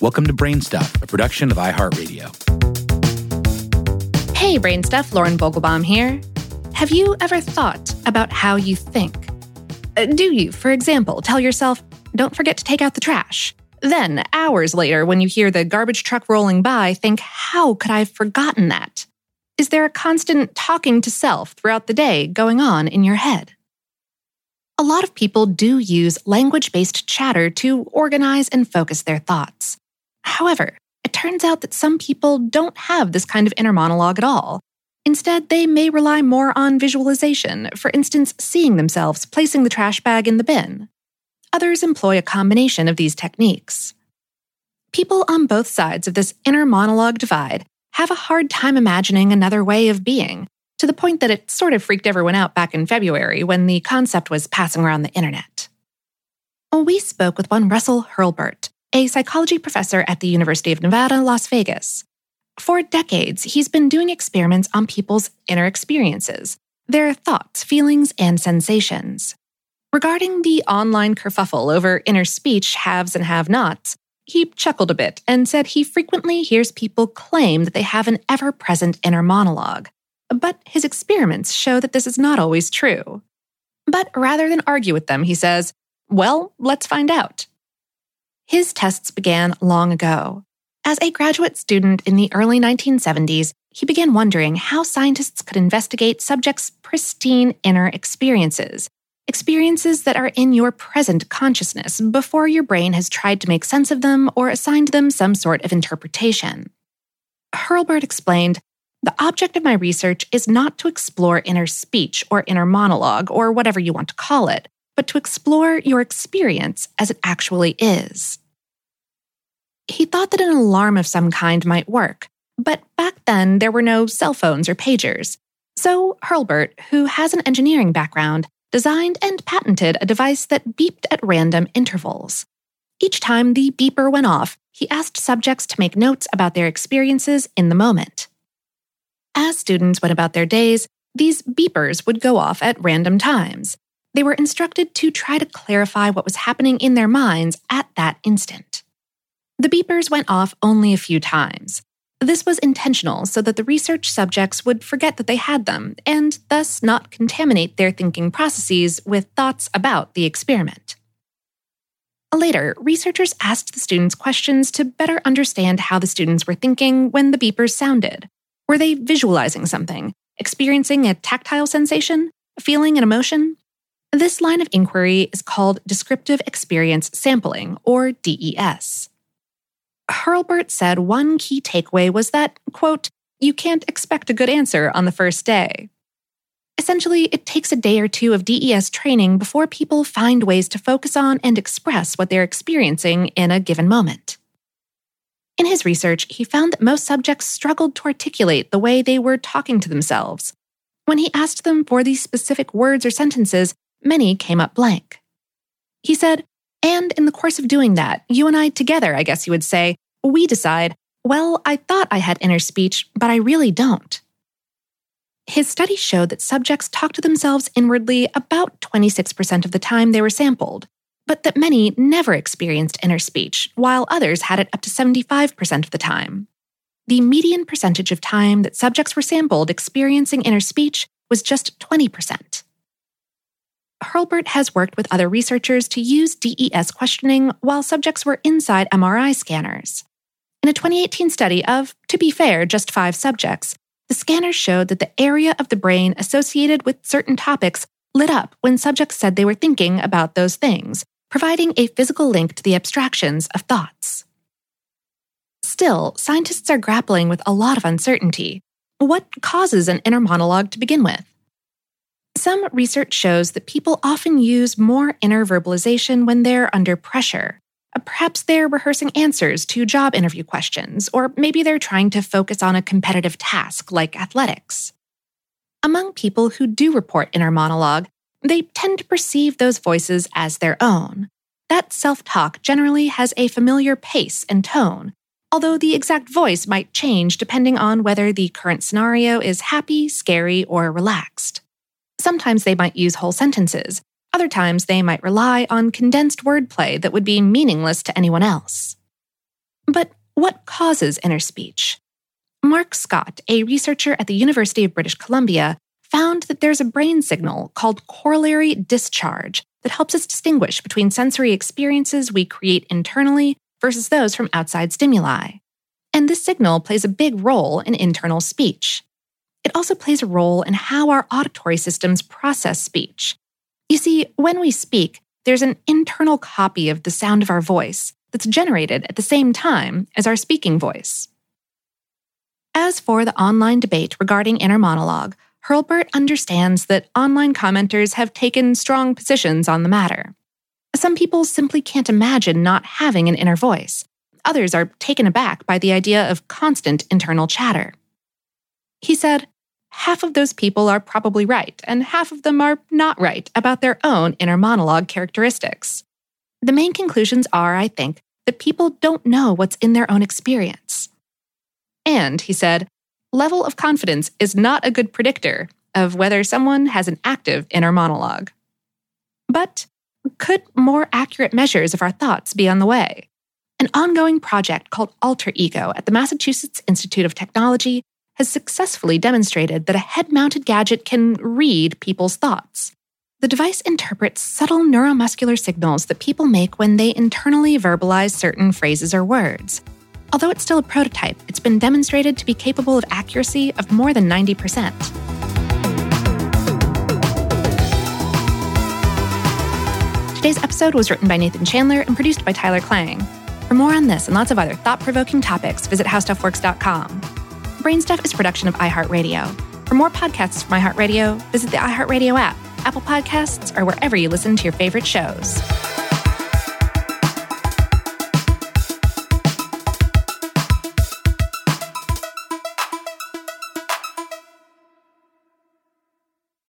Welcome to Brainstuff, a production of iHeartRadio. Hey, Brainstuff, Lauren Vogelbaum here. Have you ever thought about how you think? Uh, do you, for example, tell yourself, don't forget to take out the trash? Then, hours later, when you hear the garbage truck rolling by, think, how could I have forgotten that? Is there a constant talking to self throughout the day going on in your head? A lot of people do use language based chatter to organize and focus their thoughts. However, it turns out that some people don't have this kind of inner monologue at all. Instead, they may rely more on visualization, for instance, seeing themselves placing the trash bag in the bin. Others employ a combination of these techniques. People on both sides of this inner monologue divide have a hard time imagining another way of being, to the point that it sort of freaked everyone out back in February when the concept was passing around the internet. We spoke with one Russell Hurlburt, a psychology professor at the University of Nevada, Las Vegas. For decades, he's been doing experiments on people's inner experiences, their thoughts, feelings, and sensations. Regarding the online kerfuffle over inner speech haves and have nots, he chuckled a bit and said he frequently hears people claim that they have an ever present inner monologue, but his experiments show that this is not always true. But rather than argue with them, he says, Well, let's find out. His tests began long ago. As a graduate student in the early 1970s, he began wondering how scientists could investigate subjects' pristine inner experiences, experiences that are in your present consciousness before your brain has tried to make sense of them or assigned them some sort of interpretation. Hurlburt explained the object of my research is not to explore inner speech or inner monologue or whatever you want to call it, but to explore your experience as it actually is. He thought that an alarm of some kind might work, but back then there were no cell phones or pagers. So Hurlburt, who has an engineering background, designed and patented a device that beeped at random intervals. Each time the beeper went off, he asked subjects to make notes about their experiences in the moment. As students went about their days, these beepers would go off at random times. They were instructed to try to clarify what was happening in their minds at that instant. The beepers went off only a few times. This was intentional so that the research subjects would forget that they had them and thus not contaminate their thinking processes with thoughts about the experiment. Later, researchers asked the students questions to better understand how the students were thinking when the beepers sounded. Were they visualizing something, experiencing a tactile sensation, feeling an emotion? This line of inquiry is called descriptive experience sampling, or DES. Hurlburt said one key takeaway was that, quote, you can't expect a good answer on the first day. Essentially, it takes a day or two of DES training before people find ways to focus on and express what they're experiencing in a given moment. In his research, he found that most subjects struggled to articulate the way they were talking to themselves. When he asked them for these specific words or sentences, many came up blank. He said, and in the course of doing that, you and I together, I guess you would say, we decide, well, I thought I had inner speech, but I really don't. His study showed that subjects talked to themselves inwardly about 26% of the time they were sampled, but that many never experienced inner speech, while others had it up to 75% of the time. The median percentage of time that subjects were sampled experiencing inner speech was just 20%. Hurlburt has worked with other researchers to use DES questioning while subjects were inside MRI scanners. In a 2018 study of, to be fair, just five subjects, the scanners showed that the area of the brain associated with certain topics lit up when subjects said they were thinking about those things, providing a physical link to the abstractions of thoughts. Still, scientists are grappling with a lot of uncertainty. What causes an inner monologue to begin with? Some research shows that people often use more inner verbalization when they're under pressure. Uh, perhaps they're rehearsing answers to job interview questions, or maybe they're trying to focus on a competitive task like athletics. Among people who do report inner monologue, they tend to perceive those voices as their own. That self talk generally has a familiar pace and tone, although the exact voice might change depending on whether the current scenario is happy, scary, or relaxed. Sometimes they might use whole sentences, other times they might rely on condensed wordplay that would be meaningless to anyone else. But what causes inner speech? Mark Scott, a researcher at the University of British Columbia, found that there's a brain signal called corollary discharge that helps us distinguish between sensory experiences we create internally versus those from outside stimuli. And this signal plays a big role in internal speech. It also plays a role in how our auditory systems process speech. You see, when we speak, there's an internal copy of the sound of our voice that's generated at the same time as our speaking voice. As for the online debate regarding inner monologue, Hurlburt understands that online commenters have taken strong positions on the matter. Some people simply can't imagine not having an inner voice. Others are taken aback by the idea of constant internal chatter. He said, half of those people are probably right, and half of them are not right about their own inner monologue characteristics. The main conclusions are, I think, that people don't know what's in their own experience. And, he said, level of confidence is not a good predictor of whether someone has an active inner monologue. But could more accurate measures of our thoughts be on the way? An ongoing project called Alter Ego at the Massachusetts Institute of Technology has successfully demonstrated that a head mounted gadget can read people's thoughts. The device interprets subtle neuromuscular signals that people make when they internally verbalize certain phrases or words. Although it's still a prototype, it's been demonstrated to be capable of accuracy of more than 90%. Today's episode was written by Nathan Chandler and produced by Tyler Klang. For more on this and lots of other thought provoking topics, visit howstuffworks.com. Brainstuff is production of iHeartRadio. For more podcasts from iHeartRadio, visit the iHeartRadio app, Apple Podcasts, or wherever you listen to your favorite shows.